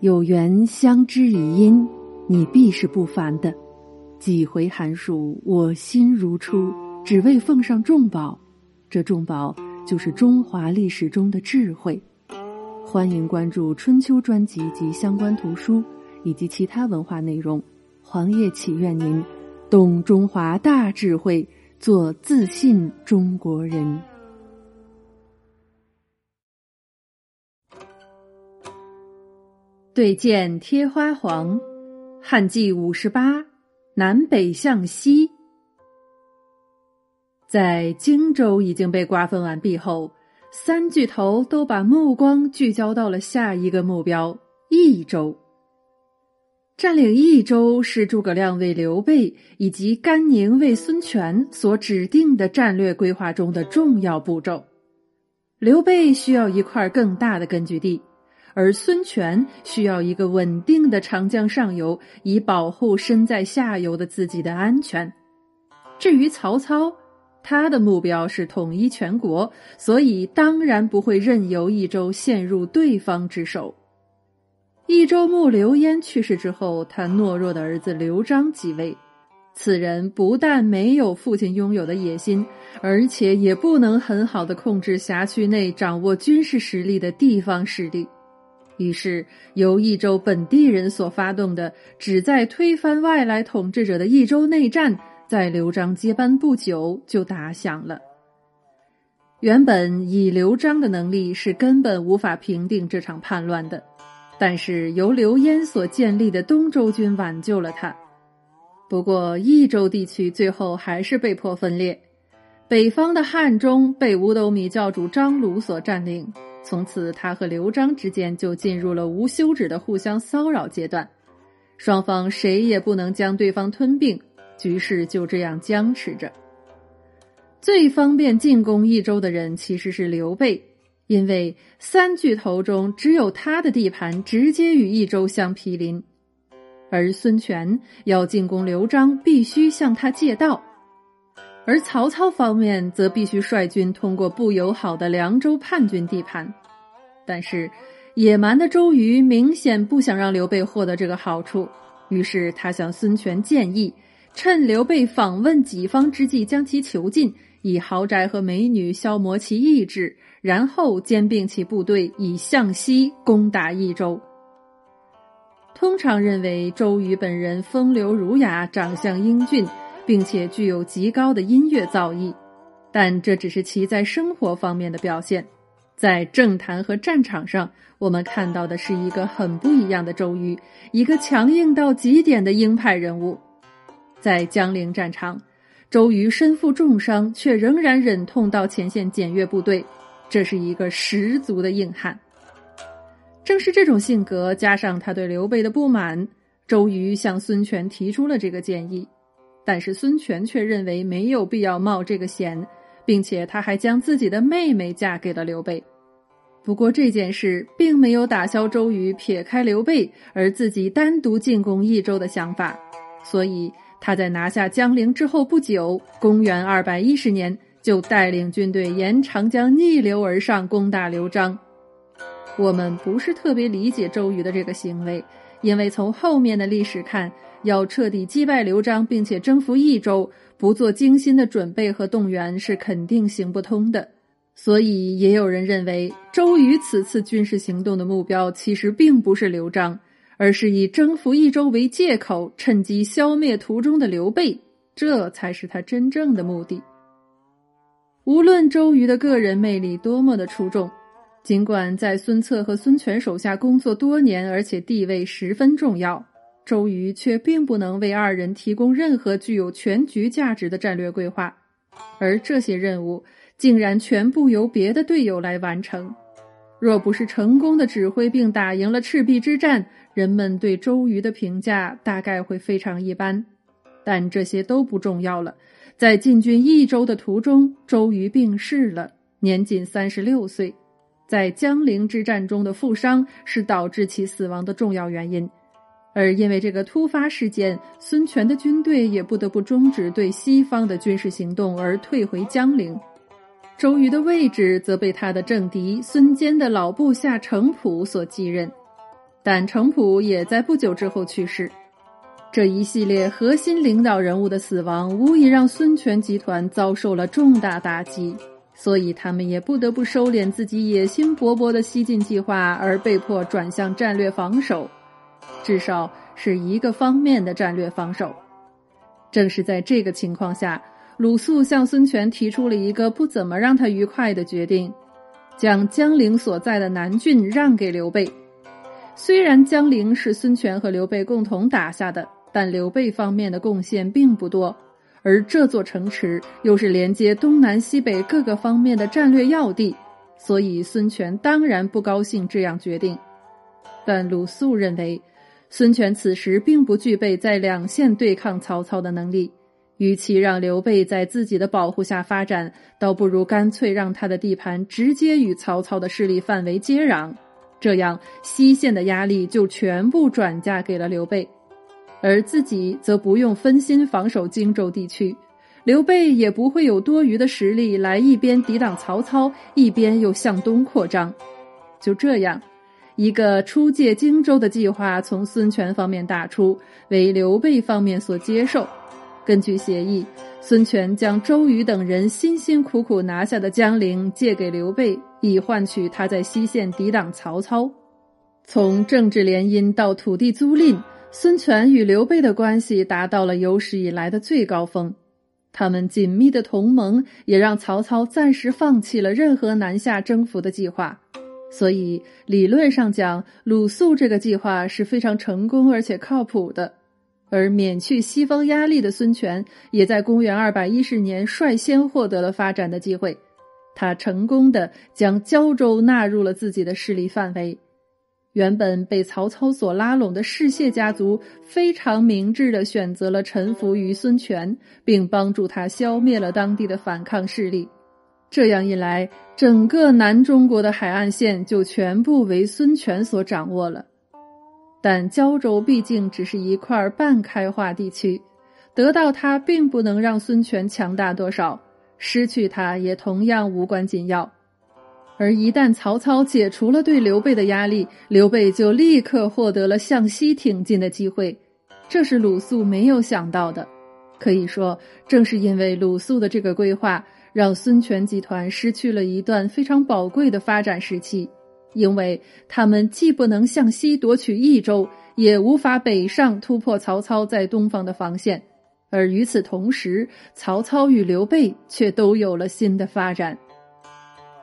有缘相知以因，你必是不凡的。几回寒暑，我心如初，只为奉上重宝。这重宝就是中华历史中的智慧。欢迎关注春秋专辑及相关图书以及其他文化内容。黄叶祈愿您懂中华大智慧，做自信中国人。对剑贴花黄，汉纪五十八，南北向西。在荆州已经被瓜分完毕后，三巨头都把目光聚焦到了下一个目标——益州。占领益州是诸葛亮为刘备以及甘宁为孙权所指定的战略规划中的重要步骤。刘备需要一块更大的根据地。而孙权需要一个稳定的长江上游，以保护身在下游的自己的安全。至于曹操，他的目标是统一全国，所以当然不会任由益州陷入对方之手。益州牧刘焉去世之后，他懦弱的儿子刘璋继位。此人不但没有父亲拥有的野心，而且也不能很好的控制辖区内掌握军事实力的地方势力。于是，由益州本地人所发动的旨在推翻外来统治者的益州内战，在刘璋接班不久就打响了。原本以刘璋的能力是根本无法平定这场叛乱的，但是由刘焉所建立的东周军挽救了他。不过，益州地区最后还是被迫分裂，北方的汉中被五斗米教主张鲁所占领。从此，他和刘璋之间就进入了无休止的互相骚扰阶段，双方谁也不能将对方吞并，局势就这样僵持着。最方便进攻益州的人其实是刘备，因为三巨头中只有他的地盘直接与益州相毗邻，而孙权要进攻刘璋，必须向他借道。而曹操方面则必须率军通过不友好的凉州叛军地盘，但是野蛮的周瑜明显不想让刘备获得这个好处，于是他向孙权建议，趁刘备访问己方之际将其囚禁，以豪宅和美女消磨其意志，然后兼并其部队，以向西攻打益州。通常认为周瑜本人风流儒雅，长相英俊。并且具有极高的音乐造诣，但这只是其在生活方面的表现。在政坛和战场上，我们看到的是一个很不一样的周瑜，一个强硬到极点的鹰派人物。在江陵战场，周瑜身负重伤，却仍然忍痛到前线检阅部队，这是一个十足的硬汉。正是这种性格，加上他对刘备的不满，周瑜向孙权提出了这个建议。但是孙权却认为没有必要冒这个险，并且他还将自己的妹妹嫁给了刘备。不过这件事并没有打消周瑜撇开刘备而自己单独进攻益州的想法，所以他在拿下江陵之后不久，公元二百一十年就带领军队沿长江逆流而上攻打刘璋。我们不是特别理解周瑜的这个行为，因为从后面的历史看。要彻底击败刘璋，并且征服益州，不做精心的准备和动员是肯定行不通的。所以，也有人认为，周瑜此次军事行动的目标其实并不是刘璋，而是以征服益州为借口，趁机消灭途中的刘备，这才是他真正的目的。无论周瑜的个人魅力多么的出众，尽管在孙策和孙权手下工作多年，而且地位十分重要。周瑜却并不能为二人提供任何具有全局价值的战略规划，而这些任务竟然全部由别的队友来完成。若不是成功的指挥并打赢了赤壁之战，人们对周瑜的评价大概会非常一般。但这些都不重要了。在进军益州的途中，周瑜病逝了，年仅三十六岁。在江陵之战中的负伤是导致其死亡的重要原因。而因为这个突发事件，孙权的军队也不得不终止对西方的军事行动，而退回江陵。周瑜的位置则被他的政敌孙坚的老部下程普所继任。但程普也在不久之后去世。这一系列核心领导人物的死亡，无疑让孙权集团遭受了重大打击，所以他们也不得不收敛自己野心勃勃的西进计划，而被迫转向战略防守，至少是一个方面的战略防守。正是在这个情况下，鲁肃向孙权提出了一个不怎么让他愉快的决定：将江陵所在的南郡让给刘备。虽然江陵是孙权和刘备共同打下的。但刘备方面的贡献并不多，而这座城池又是连接东南西北各个方面的战略要地，所以孙权当然不高兴这样决定。但鲁肃认为，孙权此时并不具备在两线对抗曹操的能力，与其让刘备在自己的保护下发展，倒不如干脆让他的地盘直接与曹操的势力范围接壤，这样西线的压力就全部转嫁给了刘备。而自己则不用分心防守荆州地区，刘备也不会有多余的实力来一边抵挡曹操，一边又向东扩张。就这样，一个出借荆州的计划从孙权方面打出，为刘备方面所接受。根据协议，孙权将周瑜等人辛辛苦苦拿下的江陵借给刘备，以换取他在西线抵挡曹操。从政治联姻到土地租赁。孙权与刘备的关系达到了有史以来的最高峰，他们紧密的同盟也让曹操暂时放弃了任何南下征服的计划。所以理论上讲，鲁肃这个计划是非常成功而且靠谱的。而免去西方压力的孙权，也在公元二百一十年率先获得了发展的机会，他成功的将胶州纳入了自己的势力范围。原本被曹操所拉拢的士燮家族，非常明智的选择了臣服于孙权，并帮助他消灭了当地的反抗势力。这样一来，整个南中国的海岸线就全部为孙权所掌握了。但胶州毕竟只是一块半开化地区，得到它并不能让孙权强大多少，失去它也同样无关紧要。而一旦曹操解除了对刘备的压力，刘备就立刻获得了向西挺进的机会，这是鲁肃没有想到的。可以说，正是因为鲁肃的这个规划，让孙权集团失去了一段非常宝贵的发展时期，因为他们既不能向西夺取益州，也无法北上突破曹操在东方的防线，而与此同时，曹操与刘备却都有了新的发展。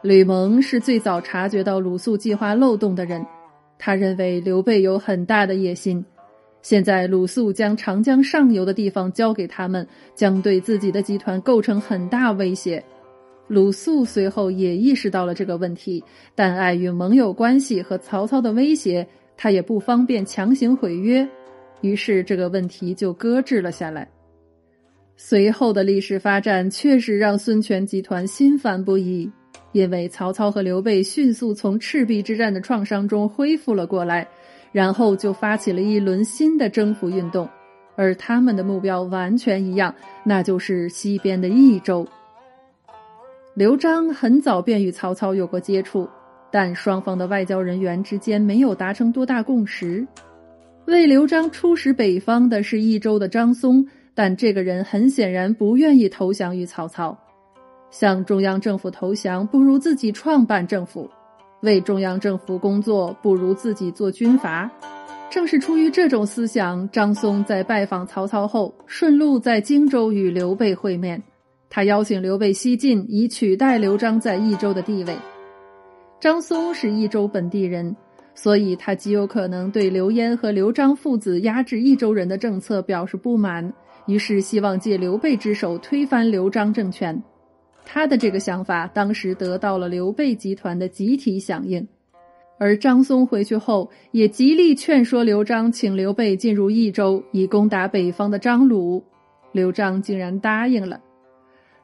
吕蒙是最早察觉到鲁肃计划漏洞的人，他认为刘备有很大的野心。现在鲁肃将长江上游的地方交给他们，将对自己的集团构成很大威胁。鲁肃随后也意识到了这个问题，但碍于盟友关系和曹操的威胁，他也不方便强行毁约，于是这个问题就搁置了下来。随后的历史发展确实让孙权集团心烦不已。因为曹操和刘备迅速从赤壁之战的创伤中恢复了过来，然后就发起了一轮新的征服运动，而他们的目标完全一样，那就是西边的益州。刘璋很早便与曹操有过接触，但双方的外交人员之间没有达成多大共识。为刘璋出使北方的是益州的张松，但这个人很显然不愿意投降于曹操。向中央政府投降不如自己创办政府，为中央政府工作不如自己做军阀。正是出于这种思想，张松在拜访曹操后，顺路在荆州与刘备会面。他邀请刘备西进，以取代刘璋在益州的地位。张松是益州本地人，所以他极有可能对刘焉和刘璋父子压制益州人的政策表示不满，于是希望借刘备之手推翻刘璋政权。他的这个想法当时得到了刘备集团的集体响应，而张松回去后也极力劝说刘璋，请刘备进入益州以攻打北方的张鲁。刘璋竟然答应了。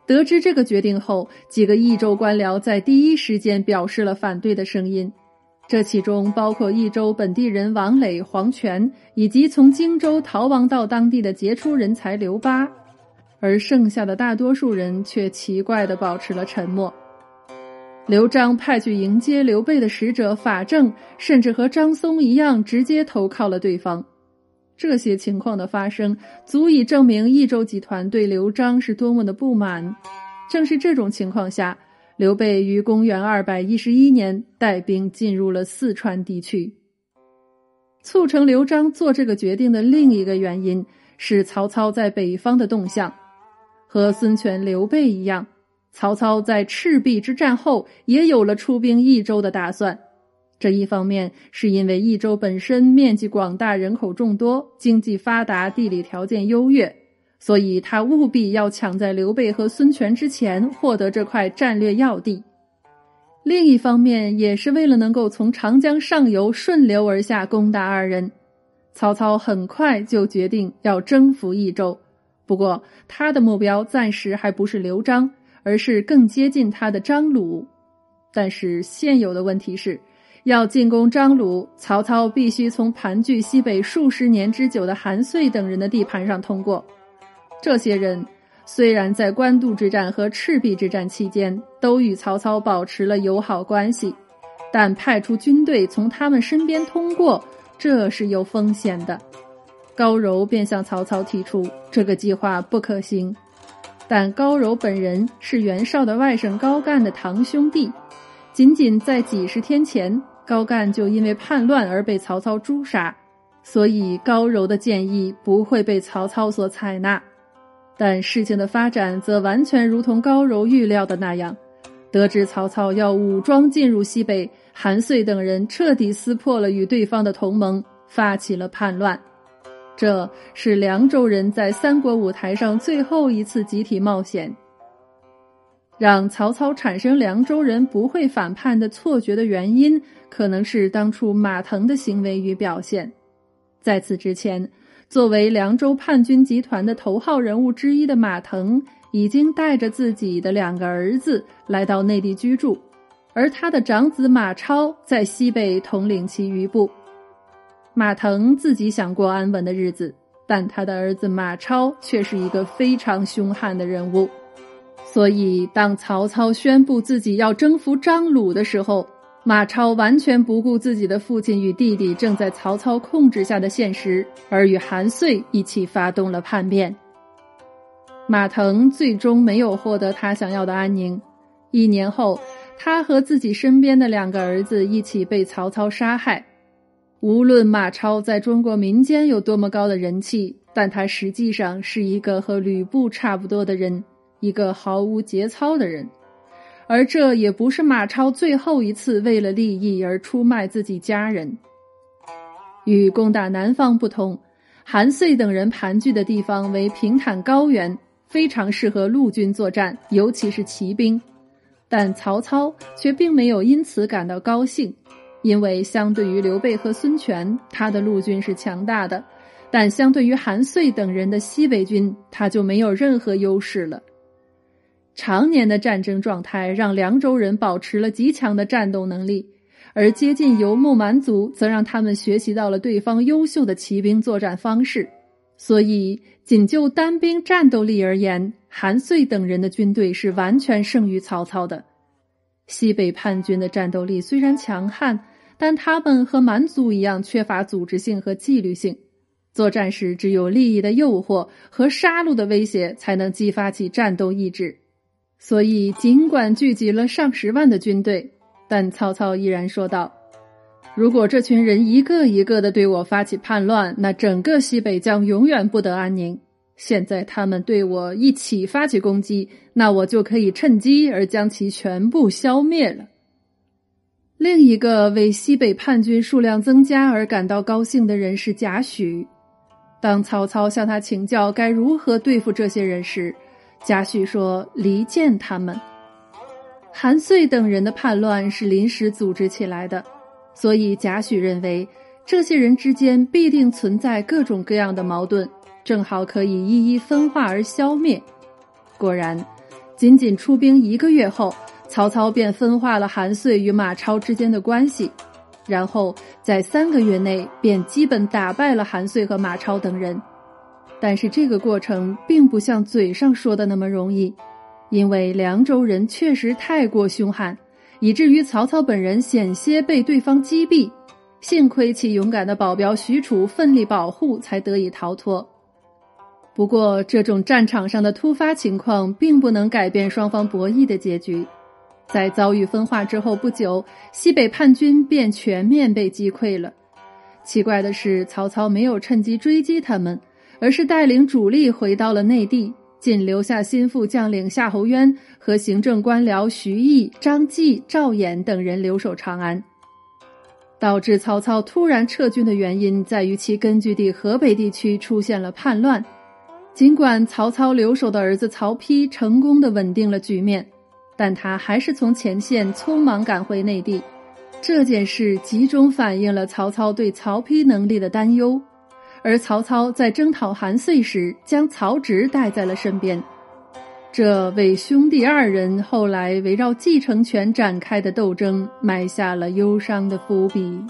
得知这个决定后，几个益州官僚在第一时间表示了反对的声音，这其中包括益州本地人王磊、黄权，以及从荆州逃亡到当地的杰出人才刘巴。而剩下的大多数人却奇怪地保持了沉默。刘璋派去迎接刘备的使者法正，甚至和张松一样，直接投靠了对方。这些情况的发生，足以证明益州集团对刘璋是多么的不满。正是这种情况下，刘备于公元二百一十一年带兵进入了四川地区。促成刘璋做这个决定的另一个原因是曹操在北方的动向，和孙权、刘备一样。曹操在赤壁之战后也有了出兵益州的打算。这一方面是因为益州本身面积广大、人口众多、经济发达、地理条件优越，所以他务必要抢在刘备和孙权之前获得这块战略要地。另一方面也是为了能够从长江上游顺流而下攻打二人。曹操很快就决定要征服益州，不过他的目标暂时还不是刘璋。而是更接近他的张鲁，但是现有的问题是，要进攻张鲁，曹操必须从盘踞西北数十年之久的韩遂等人的地盘上通过。这些人虽然在官渡之战和赤壁之战期间都与曹操保持了友好关系，但派出军队从他们身边通过，这是有风险的。高柔便向曹操提出，这个计划不可行。但高柔本人是袁绍的外甥高干的堂兄弟，仅仅在几十天前，高干就因为叛乱而被曹操诛杀，所以高柔的建议不会被曹操所采纳。但事情的发展则完全如同高柔预料的那样，得知曹操要武装进入西北，韩遂等人彻底撕破了与对方的同盟，发起了叛乱。这是凉州人在三国舞台上最后一次集体冒险，让曹操产生凉州人不会反叛的错觉的原因，可能是当初马腾的行为与表现。在此之前，作为凉州叛军集团的头号人物之一的马腾，已经带着自己的两个儿子来到内地居住，而他的长子马超在西北统领其余部。马腾自己想过安稳的日子，但他的儿子马超却是一个非常凶悍的人物。所以，当曹操宣布自己要征服张鲁的时候，马超完全不顾自己的父亲与弟弟正在曹操控制下的现实，而与韩遂一起发动了叛变。马腾最终没有获得他想要的安宁。一年后，他和自己身边的两个儿子一起被曹操杀害。无论马超在中国民间有多么高的人气，但他实际上是一个和吕布差不多的人，一个毫无节操的人。而这也不是马超最后一次为了利益而出卖自己家人。与攻打南方不同，韩遂等人盘踞的地方为平坦高原，非常适合陆军作战，尤其是骑兵。但曹操却并没有因此感到高兴。因为相对于刘备和孙权，他的陆军是强大的，但相对于韩遂等人的西北军，他就没有任何优势了。常年的战争状态让凉州人保持了极强的战斗能力，而接近游牧蛮族则让他们学习到了对方优秀的骑兵作战方式。所以，仅就单兵战斗力而言，韩遂等人的军队是完全胜于曹操的。西北叛军的战斗力虽然强悍。但他们和蛮族一样缺乏组织性和纪律性，作战时只有利益的诱惑和杀戮的威胁才能激发起战斗意志。所以，尽管聚集了上十万的军队，但曹操依然说道：“如果这群人一个一个的对我发起叛乱，那整个西北将永远不得安宁。现在他们对我一起发起攻击，那我就可以趁机而将其全部消灭了。”另一个为西北叛军数量增加而感到高兴的人是贾诩。当曹操向他请教该如何对付这些人时，贾诩说：“离间他们。”韩遂等人的叛乱是临时组织起来的，所以贾诩认为这些人之间必定存在各种各样的矛盾，正好可以一一分化而消灭。果然，仅仅出兵一个月后。曹操便分化了韩遂与马超之间的关系，然后在三个月内便基本打败了韩遂和马超等人。但是这个过程并不像嘴上说的那么容易，因为凉州人确实太过凶悍，以至于曹操本人险些被对方击毙。幸亏其勇敢的保镖许褚奋力保护，才得以逃脱。不过，这种战场上的突发情况并不能改变双方博弈的结局。在遭遇分化之后不久，西北叛军便全面被击溃了。奇怪的是，曹操没有趁机追击他们，而是带领主力回到了内地，仅留下心腹将领夏侯渊和行政官僚徐毅、张继、赵衍等人留守长安。导致曹操突然撤军的原因在于其根据地河北地区出现了叛乱。尽管曹操留守的儿子曹丕成功的稳定了局面，但他还是从前线匆忙赶回内地。这件事集中反映了曹操对曹丕能力的担忧。而曹操在征讨韩遂时，将曹植带在了身边，这为兄弟二人后来围绕继承权展开的斗争埋下了忧伤的伏笔。